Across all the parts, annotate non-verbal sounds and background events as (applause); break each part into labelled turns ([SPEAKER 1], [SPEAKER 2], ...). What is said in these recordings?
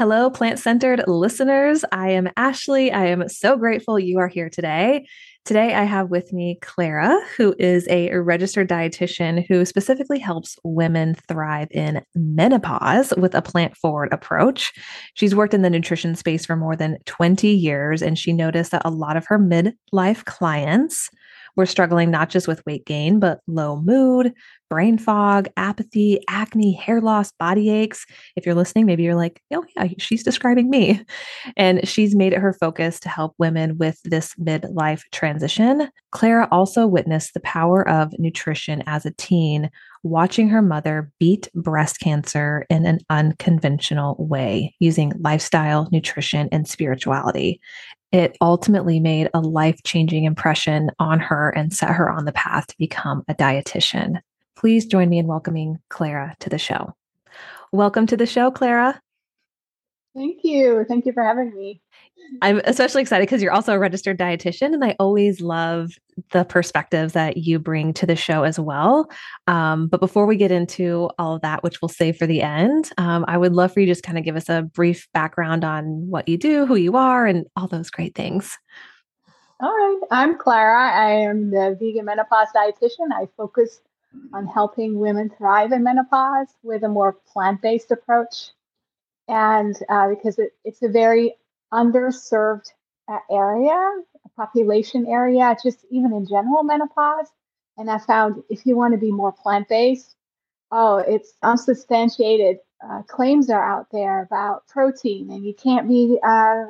[SPEAKER 1] Hello, plant centered listeners. I am Ashley. I am so grateful you are here today. Today, I have with me Clara, who is a registered dietitian who specifically helps women thrive in menopause with a plant forward approach. She's worked in the nutrition space for more than 20 years, and she noticed that a lot of her midlife clients we're struggling not just with weight gain, but low mood, brain fog, apathy, acne, hair loss, body aches. If you're listening, maybe you're like, oh, yeah, she's describing me. And she's made it her focus to help women with this midlife transition. Clara also witnessed the power of nutrition as a teen, watching her mother beat breast cancer in an unconventional way using lifestyle, nutrition, and spirituality it ultimately made a life changing impression on her and set her on the path to become a dietitian. Please join me in welcoming Clara to the show. Welcome to the show, Clara.
[SPEAKER 2] Thank you. Thank you for having me.
[SPEAKER 1] I'm especially excited because you're also a registered dietitian, and I always love the perspectives that you bring to the show as well. Um, but before we get into all of that, which we'll save for the end, um, I would love for you to just kind of give us a brief background on what you do, who you are, and all those great things.
[SPEAKER 2] All right. I'm Clara. I am the vegan menopause dietitian. I focus on helping women thrive in menopause with a more plant based approach. And uh, because it, it's a very underserved area, population area, just even in general menopause. And I found if you want to be more plant based, oh, it's unsubstantiated uh, claims are out there about protein, and you can't be uh,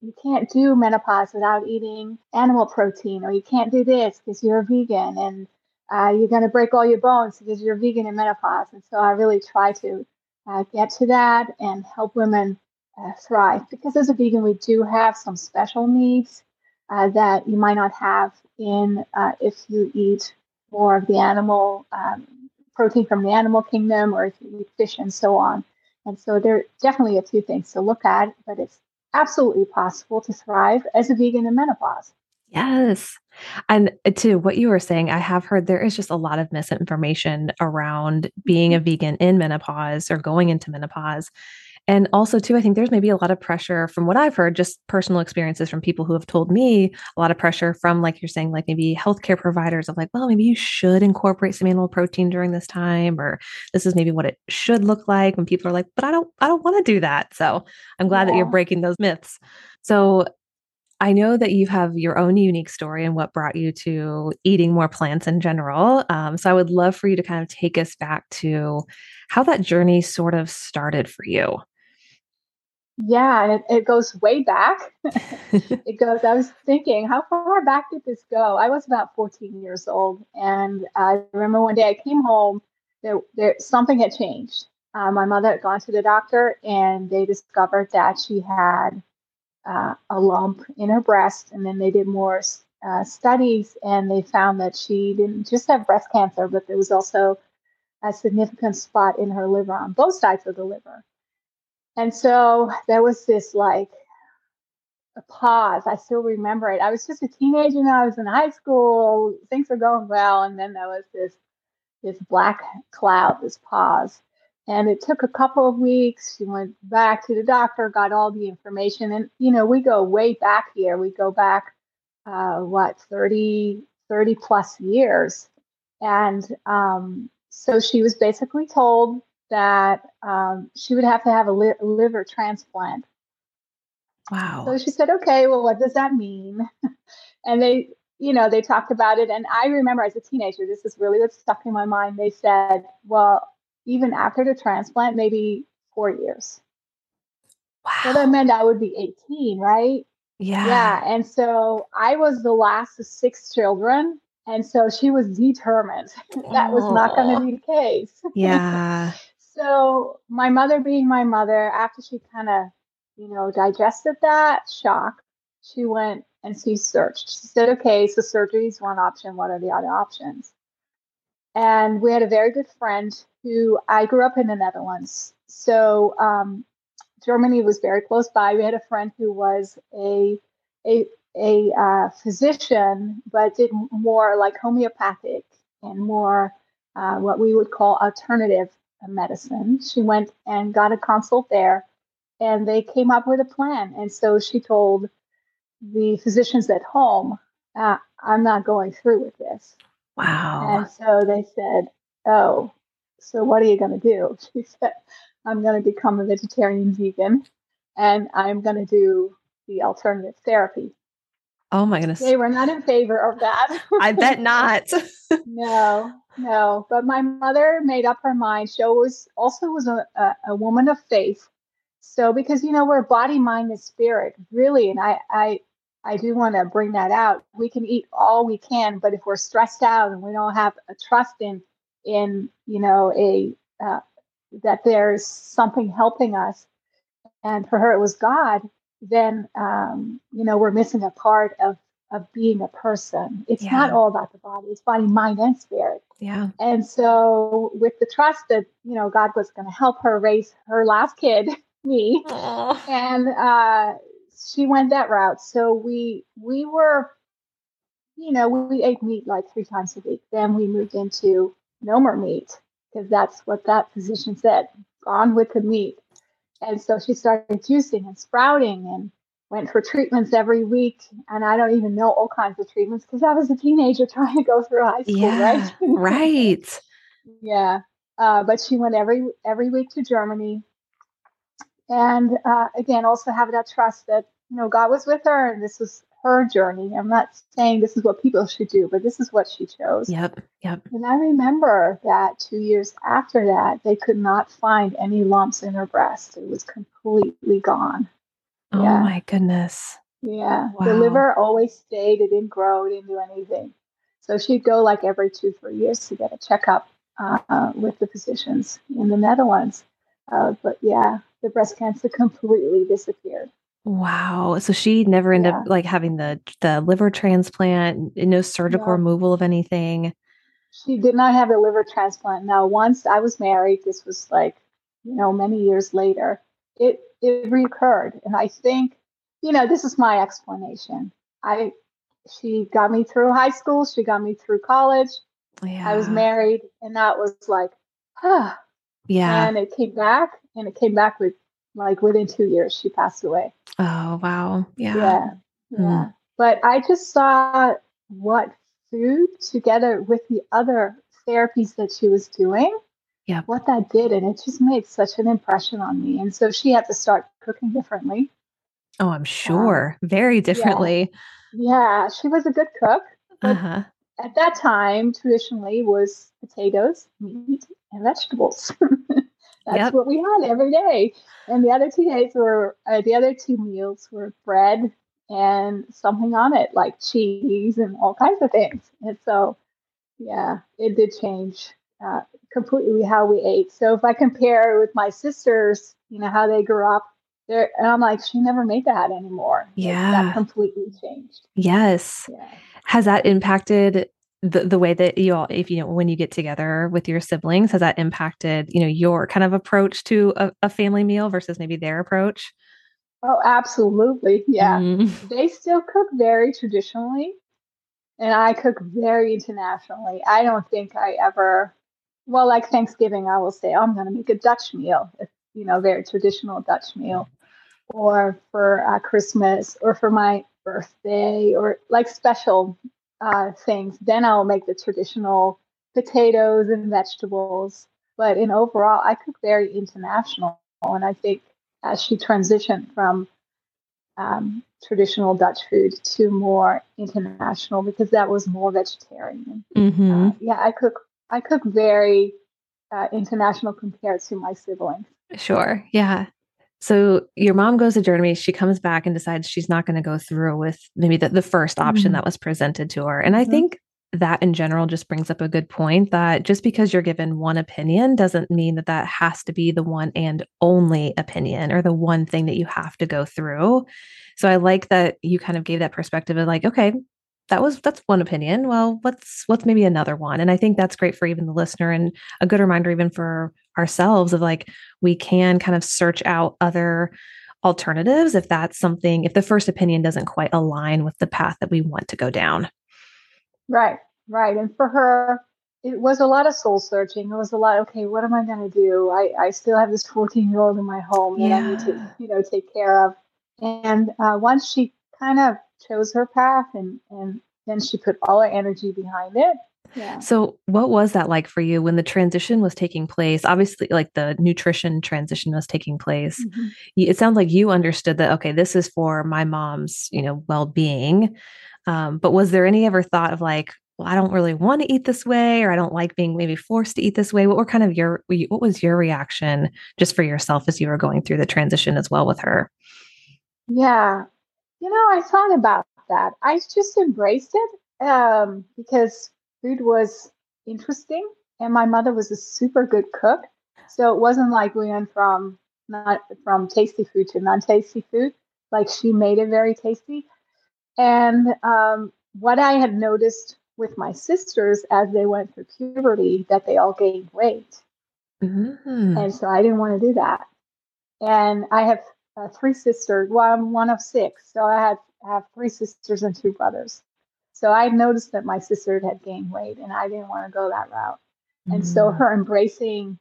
[SPEAKER 2] you can't do menopause without eating animal protein, or you can't do this because you're a vegan, and uh, you're going to break all your bones because you're vegan in menopause. And so I really try to uh, get to that and help women uh, thrive. Because as a vegan, we do have some special needs uh, that you might not have in uh, if you eat more of the animal um, protein from the animal kingdom or if you eat fish and so on. And so there are definitely a few things to look at, but it's absolutely possible to thrive as a vegan in menopause.
[SPEAKER 1] Yes. And uh, to what you were saying, I have heard there is just a lot of misinformation around being a mm-hmm. vegan in menopause or going into menopause. And also, too, I think there's maybe a lot of pressure from what I've heard, just personal experiences from people who have told me a lot of pressure from, like you're saying, like maybe healthcare providers of like, well, maybe you should incorporate some animal protein during this time, or this is maybe what it should look like. When people are like, but I don't, I don't want to do that. So I'm glad yeah. that you're breaking those myths. So I know that you have your own unique story and what brought you to eating more plants in general. Um, so I would love for you to kind of take us back to how that journey sort of started for you.
[SPEAKER 2] Yeah, and it, it goes way back. (laughs) it goes, I was thinking, how far back did this go? I was about 14 years old. And I remember one day I came home, there, there something had changed. Uh, my mother had gone to the doctor and they discovered that she had uh, a lump in her breast. And then they did more uh, studies and they found that she didn't just have breast cancer, but there was also a significant spot in her liver on both sides of the liver. And so there was this like a pause. I still remember it. I was just a teenager and I was in high school. Things were going well. And then there was this this black cloud, this pause. And it took a couple of weeks. She went back to the doctor, got all the information. And, you know, we go way back here. We go back, uh, what, 30, 30 plus years. And um, so she was basically told that um, she would have to have a li- liver transplant.
[SPEAKER 1] Wow.
[SPEAKER 2] So she said, okay, well, what does that mean? (laughs) and they, you know, they talked about it. And I remember as a teenager, this is really what stuck in my mind. They said, well, even after the transplant, maybe four years. Wow. So that meant I would be 18, right?
[SPEAKER 1] Yeah.
[SPEAKER 2] Yeah. And so I was the last of six children. And so she was determined (laughs) that was not going to be the case.
[SPEAKER 1] Yeah.
[SPEAKER 2] So my mother being my mother, after she kind of, you know, digested that shock, she went and she searched. She said, okay, so surgery is one option. What are the other options? And we had a very good friend who I grew up in the Netherlands. So um, Germany was very close by. We had a friend who was a a a uh, physician, but did more like homeopathic and more uh, what we would call alternative medicine. She went and got a consult there, and they came up with a plan. And so she told the physicians at home, uh, "I'm not going through with this."
[SPEAKER 1] Wow.
[SPEAKER 2] And so they said, "Oh, so what are you going to do?" (laughs) She said, "I'm going to become a vegetarian vegan, and I'm going to do the alternative therapy."
[SPEAKER 1] Oh my goodness.
[SPEAKER 2] They were not in favor of that.
[SPEAKER 1] I bet (laughs) not. (laughs)
[SPEAKER 2] no, no. But my mother made up her mind. She was also was a, a, a, woman of faith. So because you know we're body, mind, and spirit, really, and I I I do want to bring that out. We can eat all we can, but if we're stressed out and we don't have a trust in in you know a uh, that there's something helping us, and for her it was God then um, you know we're missing a part of of being a person. It's yeah. not all about the body; it's body, mind, and spirit.
[SPEAKER 1] Yeah.
[SPEAKER 2] And so, with the trust that you know God was going to help her raise her last kid, (laughs) me, Aww. and uh, she went that route. So we we were, you know, we ate meat like three times a week. Then we moved into no more meat because that's what that physician said. Gone with the meat. And so she started juicing and sprouting and went for treatments every week. And I don't even know all kinds of treatments because I was a teenager (laughs) trying to go through high school,
[SPEAKER 1] yeah,
[SPEAKER 2] right?
[SPEAKER 1] right. (laughs)
[SPEAKER 2] Yeah. Uh, but she went every every week to Germany. And uh, again, also have that trust that, you know, God was with her and this was her journey. I'm not saying this is what people should do, but this is what she chose.
[SPEAKER 1] Yep. Yep.
[SPEAKER 2] And I remember that two years after that, they could not find any lumps in her breast. It was completely gone.
[SPEAKER 1] Oh yeah. my goodness.
[SPEAKER 2] Yeah. Wow. The liver always stayed. It didn't grow. It didn't do anything. So she'd go like every two, three years to get a checkup uh, with the physicians in the Netherlands. Uh, but yeah, the breast cancer (laughs) completely disappeared.
[SPEAKER 1] Wow. So she never ended yeah. up like having the the liver transplant, no surgical removal of anything.
[SPEAKER 2] She did not have a liver transplant. Now, once I was married, this was like, you know, many years later, it it recurred. And I think, you know, this is my explanation. I she got me through high school, she got me through college. Yeah. I was married, and that was like, huh.
[SPEAKER 1] Yeah.
[SPEAKER 2] And it came back and it came back with like within two years she passed away
[SPEAKER 1] oh wow yeah
[SPEAKER 2] yeah yeah mm. but i just saw what food together with the other therapies that she was doing
[SPEAKER 1] yeah
[SPEAKER 2] what that did and it just made such an impression on me and so she had to start cooking differently
[SPEAKER 1] oh i'm sure um, very differently
[SPEAKER 2] yeah. yeah. she was a good cook uh-huh. at that time traditionally was potatoes meat and vegetables (laughs) That's yep. what we had every day. And the other two days were uh, the other two meals were bread and something on it like cheese and all kinds of things. And so, yeah, it did change uh, completely how we ate. So if I compare with my sisters, you know how they grew up, there, and I'm like, she never made that anymore.
[SPEAKER 1] Yeah,
[SPEAKER 2] that completely changed.
[SPEAKER 1] Yes. Yeah. Has that impacted the, the way that you all if you know when you get together with your siblings has that impacted you know your kind of approach to a, a family meal versus maybe their approach
[SPEAKER 2] oh absolutely yeah mm. they still cook very traditionally and i cook very internationally i don't think i ever well like thanksgiving i will say oh, i'm going to make a dutch meal it's you know very traditional dutch meal or for uh, christmas or for my birthday or like special uh, things. Then I'll make the traditional potatoes and vegetables. But in overall, I cook very international. And I think as she transitioned from um, traditional Dutch food to more international, because that was more vegetarian.
[SPEAKER 1] Mm-hmm.
[SPEAKER 2] Uh, yeah, I cook. I cook very uh, international compared to my siblings.
[SPEAKER 1] Sure. Yeah. So your mom goes to Germany, she comes back and decides she's not going to go through with maybe the, the first option mm-hmm. that was presented to her. And mm-hmm. I think that in general just brings up a good point that just because you're given one opinion doesn't mean that that has to be the one and only opinion or the one thing that you have to go through. So I like that you kind of gave that perspective of like, okay, that was that's one opinion. Well, what's what's maybe another one? And I think that's great for even the listener and a good reminder even for ourselves of like we can kind of search out other alternatives if that's something if the first opinion doesn't quite align with the path that we want to go down.
[SPEAKER 2] Right, right. And for her, it was a lot of soul searching. It was a lot, okay, what am I going to do? I, I still have this 14 year old in my home that. I need to, you know, take care of. And uh, once she kind of chose her path and, and then she put all her energy behind it.
[SPEAKER 1] Yeah. So, what was that like for you when the transition was taking place? Obviously, like the nutrition transition was taking place. Mm-hmm. It sounds like you understood that, okay, this is for my mom's, you know, well being. Um, but was there any ever thought of like, well, I don't really want to eat this way, or I don't like being maybe forced to eat this way? What were kind of your, what was your reaction just for yourself as you were going through the transition as well with her?
[SPEAKER 2] Yeah. You know, I thought about that. I just embraced it um, because food was interesting and my mother was a super good cook. So it wasn't like we went from not from tasty food to non-tasty food. Like she made it very tasty. And um, what I had noticed with my sisters as they went through puberty that they all gained weight. Mm-hmm. And so I didn't want to do that. And I have uh, three sisters. Well, I'm one of six. So I had have three sisters and two brothers. So I noticed that my sister had gained weight and I didn't want to go that route. Mm-hmm. And so mm. her embracing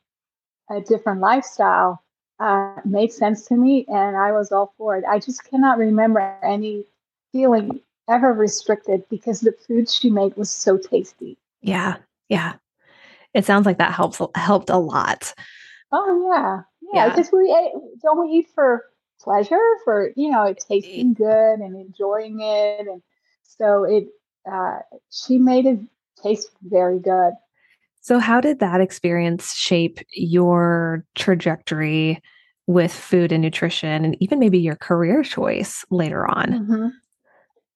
[SPEAKER 2] a different lifestyle uh, made sense to me and I was all for it. I just cannot remember any feeling ever restricted because the food she made was so tasty.
[SPEAKER 1] Yeah. Yeah. It sounds like that helps helped a lot.
[SPEAKER 2] Oh yeah. Yeah. Because yeah. we ate, don't we eat for pleasure for, you know, it tasting good and enjoying it. And so it uh she made it taste very good.
[SPEAKER 1] So how did that experience shape your trajectory with food and nutrition and even maybe your career choice later on? Mm-hmm.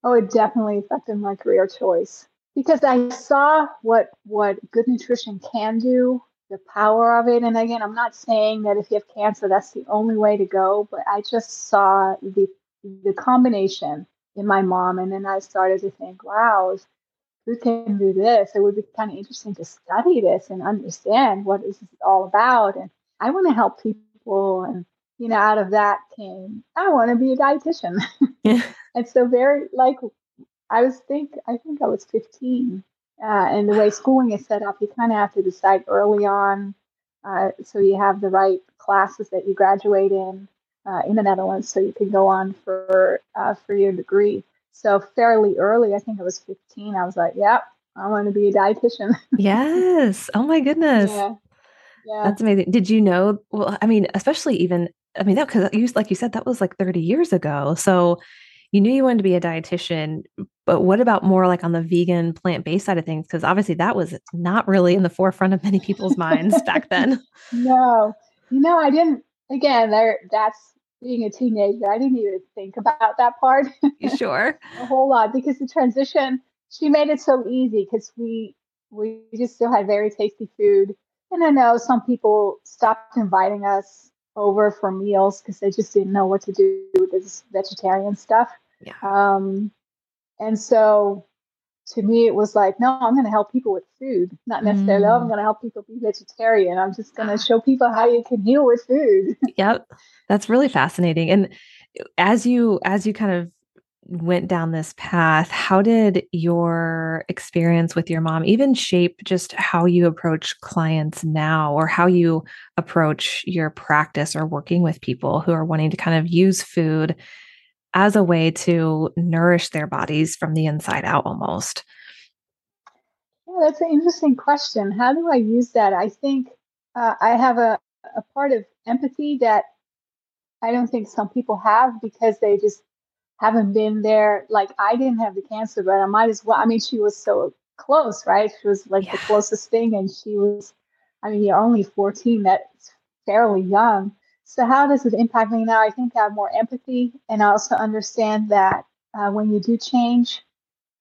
[SPEAKER 2] Oh, it definitely affected my career choice because I saw what what good nutrition can do, the power of it. And again, I'm not saying that if you have cancer, that's the only way to go, but I just saw the the combination in my mom, and then I started to think, wow, who can do this, it would be kind of interesting to study this and understand what this is all about. And I want to help people and you know, out of that came, I want to be a dietitian. Yeah. (laughs) and so very like I was think I think I was 15. Uh, and the way schooling is set up, you kind of have to decide early on. Uh, so you have the right classes that you graduate in uh, in the Netherlands, so you can go on for uh, for your degree. So fairly early, I think I was 15. I was like, "Yep, I want to be a dietitian." (laughs)
[SPEAKER 1] yes. Oh my goodness. Yeah. Yeah. That's amazing. Did you know? Well, I mean, especially even I mean, that because you like you said that was like 30 years ago. So you knew you wanted to be a dietitian, but what about more like on the vegan plant based side of things? Because obviously that was not really in the forefront of many people's minds (laughs) back then.
[SPEAKER 2] No, you know, I didn't. Again, there that's being a teenager. I didn't even think about that part.
[SPEAKER 1] You sure? (laughs)
[SPEAKER 2] a whole lot because the transition. She made it so easy because we we just still had very tasty food. And I know some people stopped inviting us over for meals because they just didn't know what to do with this vegetarian stuff. Yeah. Um, and so to me, it was like, no, I'm going to help people with food, not necessarily, mm. oh, I'm mm. going to help people be vegetarian. I'm just going to show people how you can heal with food. (laughs)
[SPEAKER 1] yep. That's really fascinating. And as you, as you kind of went down this path, how did your experience with your mom even shape just how you approach clients now or how you approach your practice or working with people who are wanting to kind of use food as a way to nourish their bodies from the inside out almost?
[SPEAKER 2] Yeah, that's an interesting question. How do I use that? I think uh, I have a, a part of empathy that I don't think some people have because they just haven't been there. Like I didn't have the cancer, but I might as well. I mean, she was so close, right? She was like yeah. the closest thing, and she was. I mean, you're only 14. That's fairly young. So how does it impact me now? I think I have more empathy, and I also understand that uh, when you do change,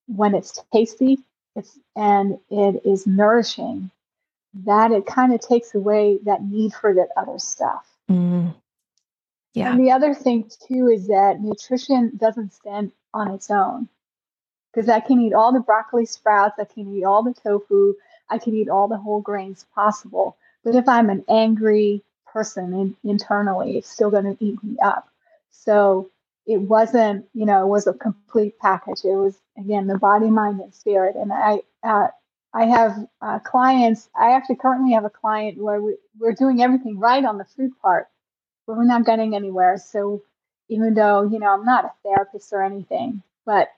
[SPEAKER 2] when it's tasty, it's and it is nourishing, that it kind of takes away that need for that other stuff. Mm. Yeah. And the other thing too is that nutrition doesn't stand on its own. Because I can eat all the broccoli sprouts, I can eat all the tofu, I can eat all the whole grains possible. But if I'm an angry person in, internally, it's still going to eat me up. So it wasn't, you know, it was a complete package. It was again the body, mind, and spirit. And I, uh, I have uh, clients. I actually currently have a client where we, we're doing everything right on the food part, but we're not getting anywhere. So even though you know I'm not a therapist or anything, but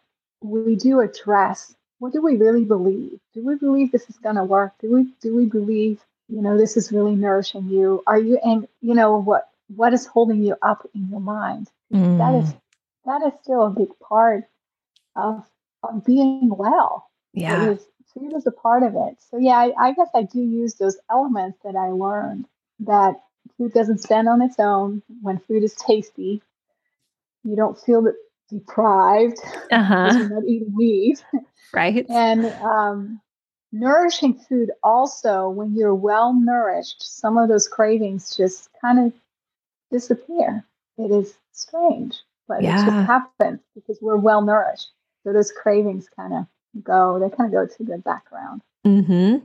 [SPEAKER 2] we do address what do we really believe? Do we believe this is going to work? Do we do we believe you know this is really nourishing you? Are you and you know what what is holding you up in your mind? Mm. That is that is still a big part of, of being well.
[SPEAKER 1] Yeah.
[SPEAKER 2] Is, food is a part of it. So yeah, I, I guess I do use those elements that I learned that food doesn't stand on its own. When food is tasty, you don't feel that deprived uh-huh. you're not eating meat.
[SPEAKER 1] Right.
[SPEAKER 2] And um, nourishing food also, when you're well nourished, some of those cravings just kind of disappear. It is strange, but yeah. it just happens because we're well nourished. So those cravings kind of go, they kind of go to the background.
[SPEAKER 1] hmm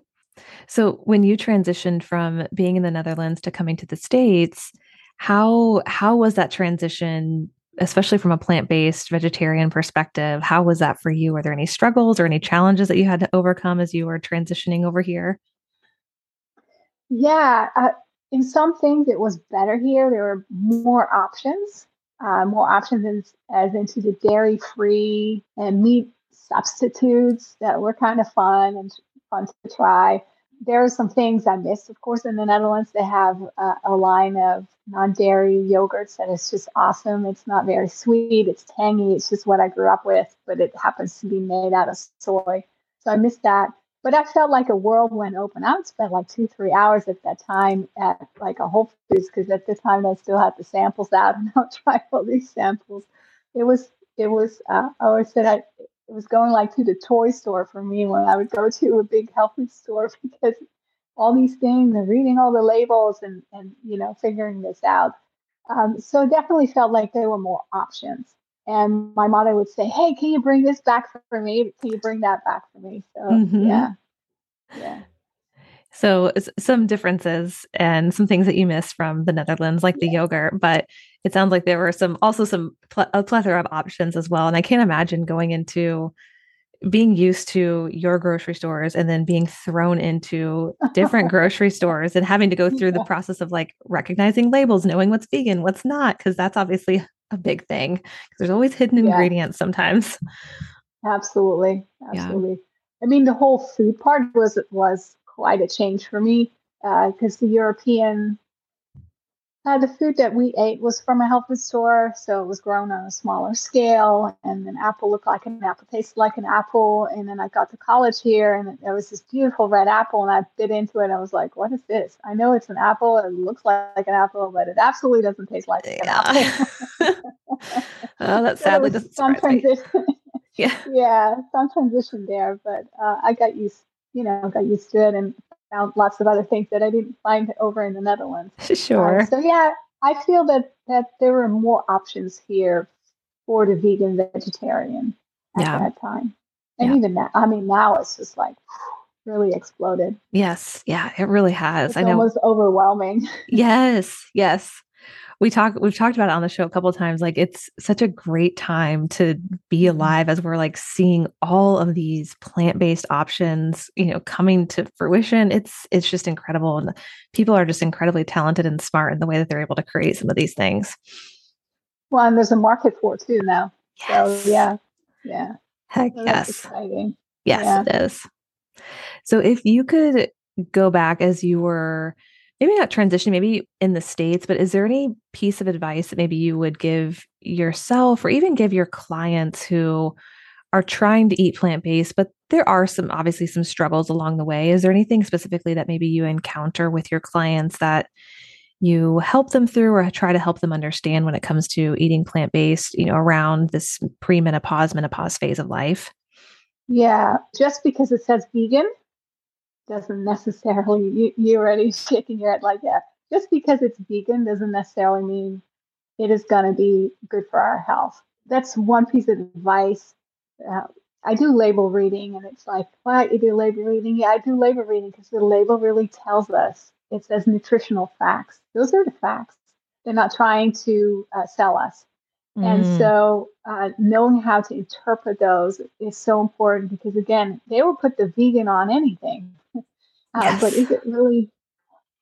[SPEAKER 1] So when you transitioned from being in the Netherlands to coming to the States, how how was that transition especially from a plant-based vegetarian perspective how was that for you were there any struggles or any challenges that you had to overcome as you were transitioning over here
[SPEAKER 2] yeah uh, in some things it was better here. There were more options, uh, more options in, as into the dairy free and meat substitutes that were kind of fun and fun to try. There are some things I missed, of course, in the Netherlands. They have uh, a line of non dairy yogurts that is just awesome. It's not very sweet, it's tangy, it's just what I grew up with, but it happens to be made out of soy. So I missed that but I felt like a world went open. I would spend like two, three hours at that time at like a Whole Foods because at the time I still had the samples out (laughs) and I'll try all these samples. It was, it was, uh, I always said I, it was going like to the toy store for me when I would go to a big health food store (laughs) because all these things and reading all the labels and, and you know, figuring this out. Um, so it definitely felt like there were more options and my mother would say, "Hey, can you bring this back for me? Can you bring that back for me?" So mm-hmm. yeah, yeah.
[SPEAKER 1] So some differences and some things that you missed from the Netherlands, like the yogurt, but it sounds like there were some also some pl- a plethora of options as well. And I can't imagine going into being used to your grocery stores and then being thrown into different (laughs) grocery stores and having to go through the process of like recognizing labels, knowing what's vegan, what's not, because that's obviously a big thing because there's always hidden yeah. ingredients sometimes.
[SPEAKER 2] Absolutely, absolutely. Yeah. I mean, the whole food part was it was quite a change for me because uh, the European uh, the food that we ate was from a health food store, so it was grown on a smaller scale. And an apple looked like an apple, tasted like an apple. And then I got to college here, and there was this beautiful red apple, and I bit into it. And I was like, "What is this? I know it's an apple. It looks like, like an apple, but it absolutely doesn't taste like yeah. an apple." (laughs)
[SPEAKER 1] oh, that (laughs) sadly doesn't some transition. (laughs)
[SPEAKER 2] yeah, yeah, some transition there, but uh, I got used, you know, got used to it, and found lots of other things that I didn't find over in the Netherlands. (laughs)
[SPEAKER 1] Sure.
[SPEAKER 2] Uh, so yeah, I feel that that there were more options here for the vegan vegetarian at yeah. that time, and yeah. even now. I mean, now it's just like really exploded.
[SPEAKER 1] Yes, yeah, it really has.
[SPEAKER 2] It's
[SPEAKER 1] I know.
[SPEAKER 2] Almost overwhelming. (laughs)
[SPEAKER 1] yes, yes we talk we've talked about it on the show a couple of times like it's such a great time to be mm-hmm. alive as we're like seeing all of these plant-based options you know coming to fruition it's it's just incredible and people are just incredibly talented and smart in the way that they're able to create some of these things
[SPEAKER 2] well and there's a market for it too now yes. so yeah yeah
[SPEAKER 1] heck so yes exciting. yes yeah. it is so if you could go back as you were maybe not transition, maybe in the States, but is there any piece of advice that maybe you would give yourself or even give your clients who are trying to eat plant based, but there are some obviously some struggles along the way? Is there anything specifically that maybe you encounter with your clients that you help them through or try to help them understand when it comes to eating plant based, you know, around this pre menopause, menopause phase of life?
[SPEAKER 2] Yeah, just because it says vegan doesn't necessarily, you, you're already shaking your head like, yeah, just because it's vegan doesn't necessarily mean it is going to be good for our health. That's one piece of advice. Uh, I do label reading, and it's like, why do you do label reading? Yeah, I do label reading because the label really tells us. It says nutritional facts. Those are the facts. They're not trying to uh, sell us. Mm. And so, uh, knowing how to interpret those is so important because, again, they will put the vegan on anything. (laughs) Uh, yes. But is it really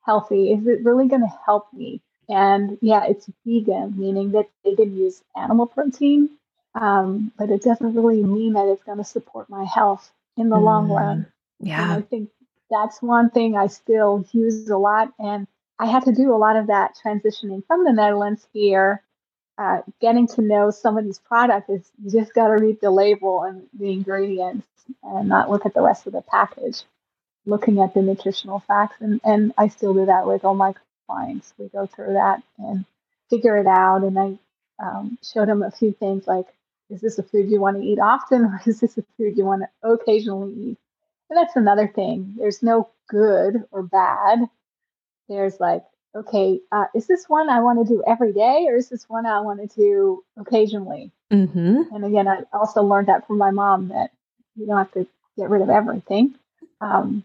[SPEAKER 2] healthy? Is it really going to help me? And yeah, it's vegan, meaning that they can use animal protein, um, but it doesn't really mean that it's going to support my health in the mm. long run.
[SPEAKER 1] Yeah.
[SPEAKER 2] And I think that's one thing I still use a lot. And I had to do a lot of that transitioning from the Netherlands here uh, getting to know somebody's product is you just got to read the label and the ingredients and not look at the rest of the package, looking at the nutritional facts. And, and I still do that with all my clients. We go through that and figure it out. And I um, showed them a few things like, is this a food you want to eat often or is this a food you want to occasionally eat? And that's another thing. There's no good or bad. There's like, okay, uh, is this one I want to do every day or is this one I want to do occasionally?
[SPEAKER 1] Mm-hmm.
[SPEAKER 2] And again, I also learned that from my mom that you don't have to get rid of everything. Um,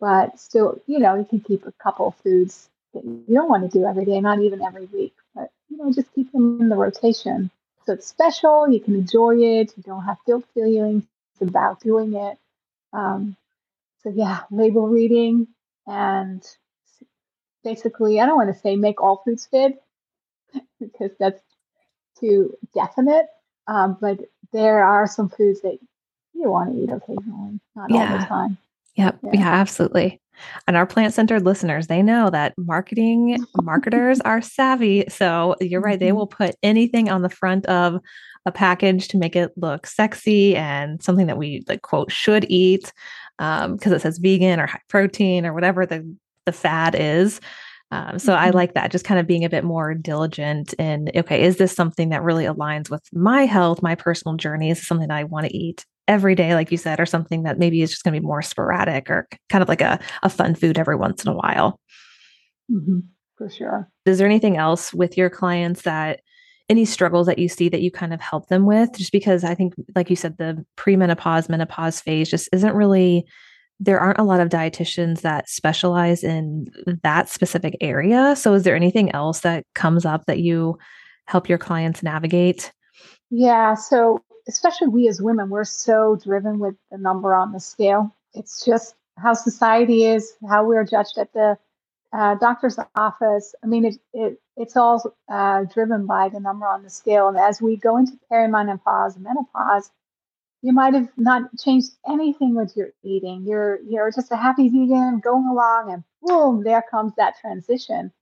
[SPEAKER 2] but still, you know, you can keep a couple foods that you don't want to do every day, not even every week, but, you know, just keep them in the rotation. So it's special, you can enjoy it, you don't have guilt feelings it's about doing it. Um, so, yeah, label reading and basically, I don't want to say make all foods (laughs) fit because that's too definite. Um, but there are some foods that you want to eat occasionally, not yeah. all the time.
[SPEAKER 1] Yep. Yeah. yeah, absolutely. And our plant centered listeners, they know that marketing marketers are savvy. So you're right. They mm-hmm. will put anything on the front of a package to make it look sexy and something that we like quote should eat because um, it says vegan or high protein or whatever the the fad is. Um, so mm-hmm. I like that, just kind of being a bit more diligent in okay, is this something that really aligns with my health, my personal journey? Is something that I want to eat every day, like you said, or something that maybe is just going to be more sporadic or kind of like a, a fun food every once in a while?
[SPEAKER 2] Mm-hmm. For sure.
[SPEAKER 1] Is there anything else with your clients that any struggles that you see that you kind of help them with? Just because I think, like you said, the premenopause, menopause phase just isn't really there aren't a lot of dietitians that specialize in that specific area. So, is there anything else that comes up that you help your clients navigate?
[SPEAKER 2] Yeah. So, especially we as women, we're so driven with the number on the scale. It's just how society is, how we're judged at the uh, doctor's office. I mean, it, it it's all uh, driven by the number on the scale. And as we go into perimenopause and menopause, you might have not changed anything with your eating. You're you're just a happy vegan going along, and boom, there comes that transition,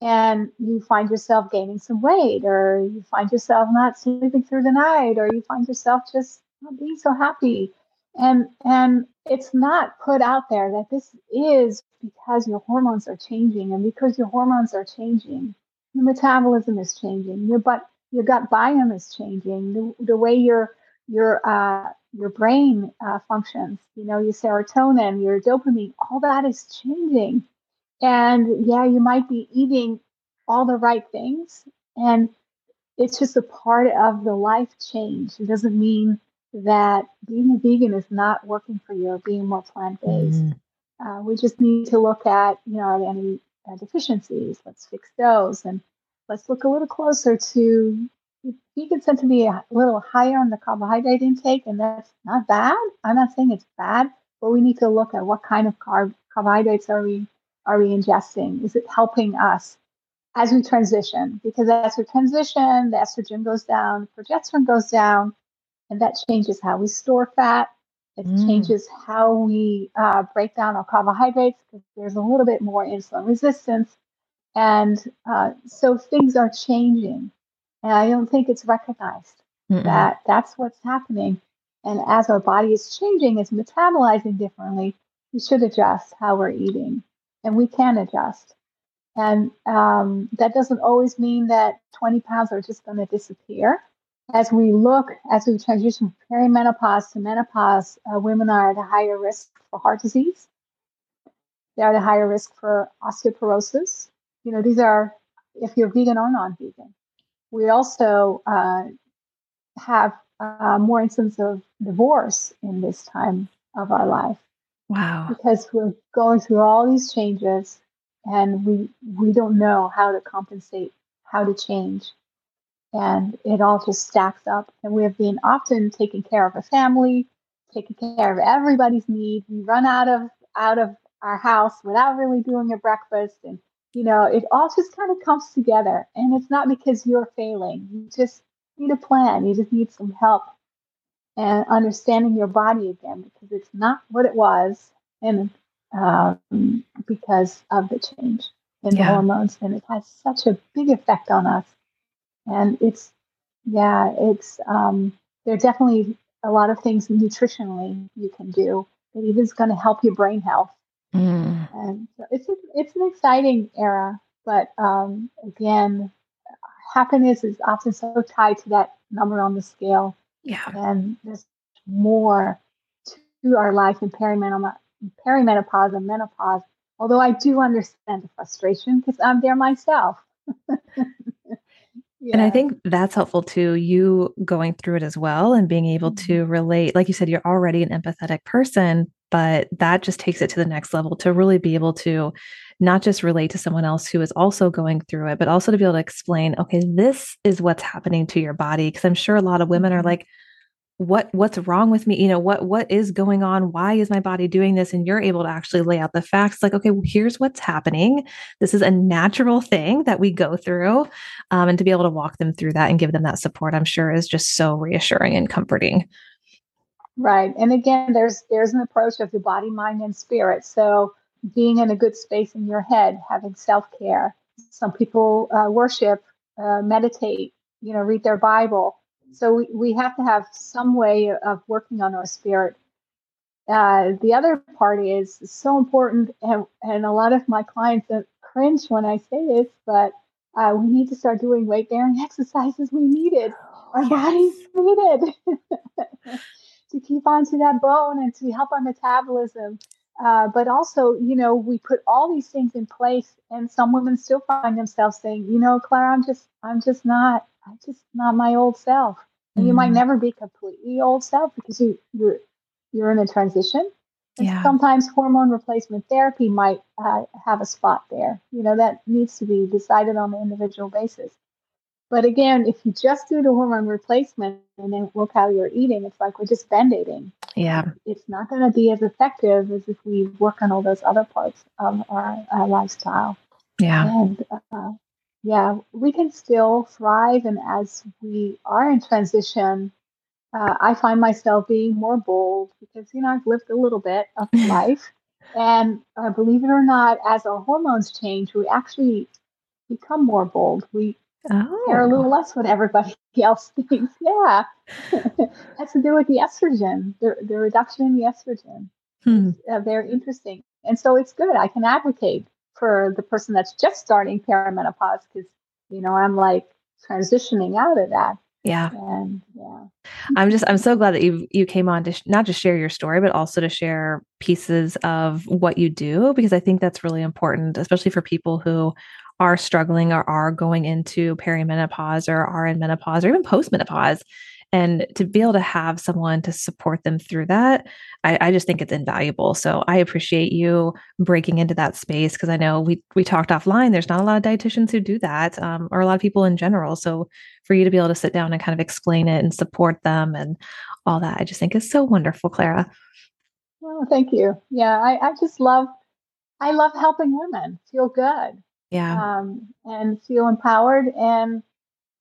[SPEAKER 2] and you find yourself gaining some weight, or you find yourself not sleeping through the night, or you find yourself just not being so happy, and and it's not put out there that this is because your hormones are changing, and because your hormones are changing, your metabolism is changing, your but your gut biome is changing, the, the way you're your uh, your brain uh, functions. You know, your serotonin, your dopamine, all that is changing. And yeah, you might be eating all the right things, and it's just a part of the life change. It doesn't mean that being a vegan is not working for you or being more plant based. Mm. Uh, we just need to look at, you know, any uh, deficiencies. Let's fix those, and let's look a little closer to vegans tend to be a little higher on the carbohydrate intake, and that's not bad. I'm not saying it's bad, but we need to look at what kind of carb carbohydrates are we are we ingesting? Is it helping us as we transition? Because as we transition, the estrogen goes down, progesterone goes down, and that changes how we store fat. It mm. changes how we uh, break down our carbohydrates because there's a little bit more insulin resistance. And uh, so things are changing. And I don't think it's recognized Mm-mm. that that's what's happening. And as our body is changing, it's metabolizing differently, we should adjust how we're eating. And we can adjust. And um, that doesn't always mean that 20 pounds are just going to disappear. as we look, as we transition from perimenopause to menopause, uh, women are at a higher risk for heart disease. They're at a higher risk for osteoporosis. You know, these are if you're vegan or non-vegan. We also uh, have uh, more instances of divorce in this time of our life.
[SPEAKER 1] Wow.
[SPEAKER 2] Because we're going through all these changes and we we don't know how to compensate, how to change. And it all just stacks up. And we have been often taking care of a family, taking care of everybody's needs. We run out of out of our house without really doing a breakfast and you know, it all just kind of comes together. And it's not because you're failing. You just need a plan. You just need some help and understanding your body again because it's not what it was. And um, because of the change in yeah. the hormones. And it has such a big effect on us. And it's, yeah, it's, um, there are definitely a lot of things nutritionally you can do that even is going to help your brain health Mm. And so it's a, it's an exciting era, but um, again, happiness is often so tied to that number on the scale.
[SPEAKER 1] Yeah,
[SPEAKER 2] and there's more to our life in perimenopause, perimenopause and menopause. Although I do understand the frustration because I'm there myself.
[SPEAKER 1] Yeah. (laughs) And I think that's helpful too, you going through it as well and being able mm-hmm. to relate. Like you said, you're already an empathetic person, but that just takes it to the next level to really be able to not just relate to someone else who is also going through it, but also to be able to explain, okay, this is what's happening to your body. Cause I'm sure a lot of women are mm-hmm. like, what what's wrong with me you know what what is going on why is my body doing this and you're able to actually lay out the facts like okay well, here's what's happening this is a natural thing that we go through um, and to be able to walk them through that and give them that support i'm sure is just so reassuring and comforting
[SPEAKER 2] right and again there's there's an approach of the body mind and spirit so being in a good space in your head having self-care some people uh, worship uh, meditate you know read their bible so we, we have to have some way of working on our spirit. Uh, the other part is so important, and, and a lot of my clients cringe when I say this, but uh, we need to start doing weight bearing (laughs) exercises. We need it. Our yes. bodies need it (laughs) to keep onto that bone and to help our metabolism. Uh, but also, you know, we put all these things in place, and some women still find themselves saying, you know, Claire, I'm just, I'm just not I'm just not my old self. And mm you might mm-hmm. never be completely old self because you you're you're in a transition. And yeah. sometimes hormone replacement therapy might uh, have a spot there. You know that needs to be decided on an individual basis. But again, if you just do the hormone replacement and then look how you're eating, it's like we're just band-aiding.
[SPEAKER 1] Yeah.
[SPEAKER 2] It's not going to be as effective as if we work on all those other parts of our, our lifestyle.
[SPEAKER 1] Yeah.
[SPEAKER 2] And uh, yeah, we can still thrive. And as we are in transition, uh, I find myself being more bold because, you know, I've lived a little bit of (laughs) life. And uh, believe it or not, as our hormones change, we actually become more bold. We oh. care a little less what everybody (laughs) else thinks. Yeah. has to do with the estrogen, the, the reduction in the estrogen. Hmm. Uh, very interesting. And so it's good. I can advocate for the person that's just starting perimenopause because you know i'm like transitioning out of that
[SPEAKER 1] yeah
[SPEAKER 2] and yeah
[SPEAKER 1] i'm just i'm so glad that you you came on to sh- not just share your story but also to share pieces of what you do because i think that's really important especially for people who are struggling or are going into perimenopause or are in menopause or even postmenopause. And to be able to have someone to support them through that I, I just think it's invaluable. So i appreciate you breaking into that space because i know we we talked offline. There's not a lot of dietitians who do that um, or a lot of people in general. So for you to be able to sit down and kind of explain it and support them and all that i just think is so wonderful clara.
[SPEAKER 2] Well thank you. Yeah i, I just love i love helping women feel good
[SPEAKER 1] yeah
[SPEAKER 2] um, and feel empowered and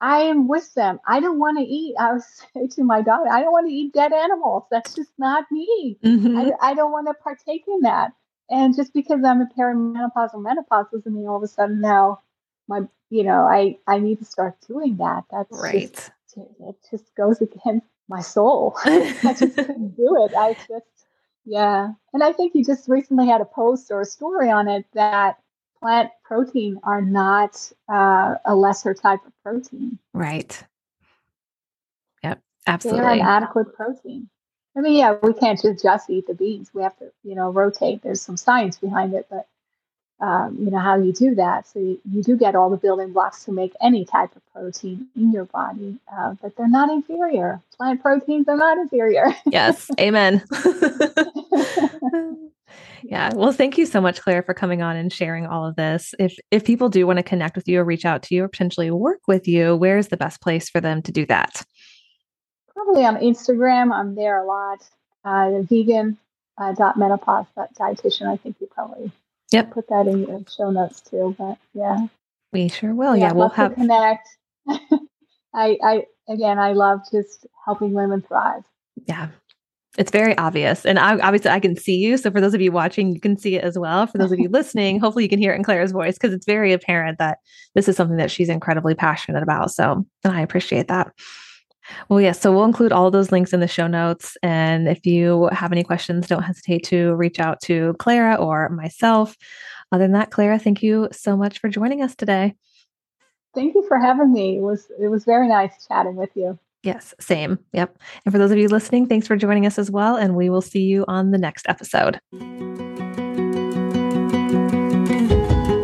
[SPEAKER 2] I am with them. I don't want to eat. I was (laughs) saying to my daughter, I don't want to eat dead animals. That's just not me. Mm-hmm. I, I don't want to partake in that. And just because I'm a perimenopause or menopause doesn't mean all of a sudden now my, you know, I, I need to start doing that. That's
[SPEAKER 1] right.
[SPEAKER 2] Just, it just goes against my soul. (laughs) I just couldn't do it. I just, yeah. And I think you just recently had a post or a story on it that plant protein are not uh, a lesser type of protein.
[SPEAKER 1] Right. Yep. Absolutely.
[SPEAKER 2] They're an adequate protein. I mean, yeah, we can't just just eat the beans. We have to, you know, rotate. There's some science behind it, but um, you know how you do that. So you, you, do get all the building blocks to make any type of protein in your body, uh, but they're not inferior. Plant proteins are not inferior.
[SPEAKER 1] yes, amen. (laughs) (laughs) (laughs) yeah. Well, thank you so much, Clara, for coming on and sharing all of this. If if people do want to connect with you or reach out to you or potentially work with you, where's the best place for them to do that?
[SPEAKER 2] Probably on Instagram. I'm there a lot. Uh, vegan uh, dot menopause dot dietitian. I think you probably
[SPEAKER 1] Yep.
[SPEAKER 2] Put that in your show notes too. But yeah.
[SPEAKER 1] We sure will. Yeah, yeah we'll have
[SPEAKER 2] connect. (laughs) I I again I love just helping women thrive.
[SPEAKER 1] Yeah. It's very obvious. And I, obviously I can see you. So for those of you watching, you can see it as well. For those of you (laughs) listening, hopefully you can hear it in Clara's voice because it's very apparent that this is something that she's incredibly passionate about. So and I appreciate that. Well, yes. Yeah, so we'll include all those links in the show notes. And if you have any questions, don't hesitate to reach out to Clara or myself. Other than that, Clara, thank you so much for joining us today.
[SPEAKER 2] Thank you for having me. It was it was very nice chatting with you.
[SPEAKER 1] Yes, same. Yep. And for those of you listening, thanks for joining us as well. And we will see you on the next episode.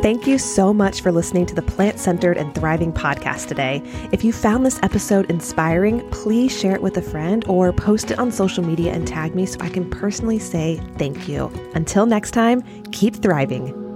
[SPEAKER 1] Thank you so much for listening to the Plant Centered and Thriving podcast today. If you found this episode inspiring, please share it with a friend or post it on social media and tag me so I can personally say thank you. Until next time, keep thriving.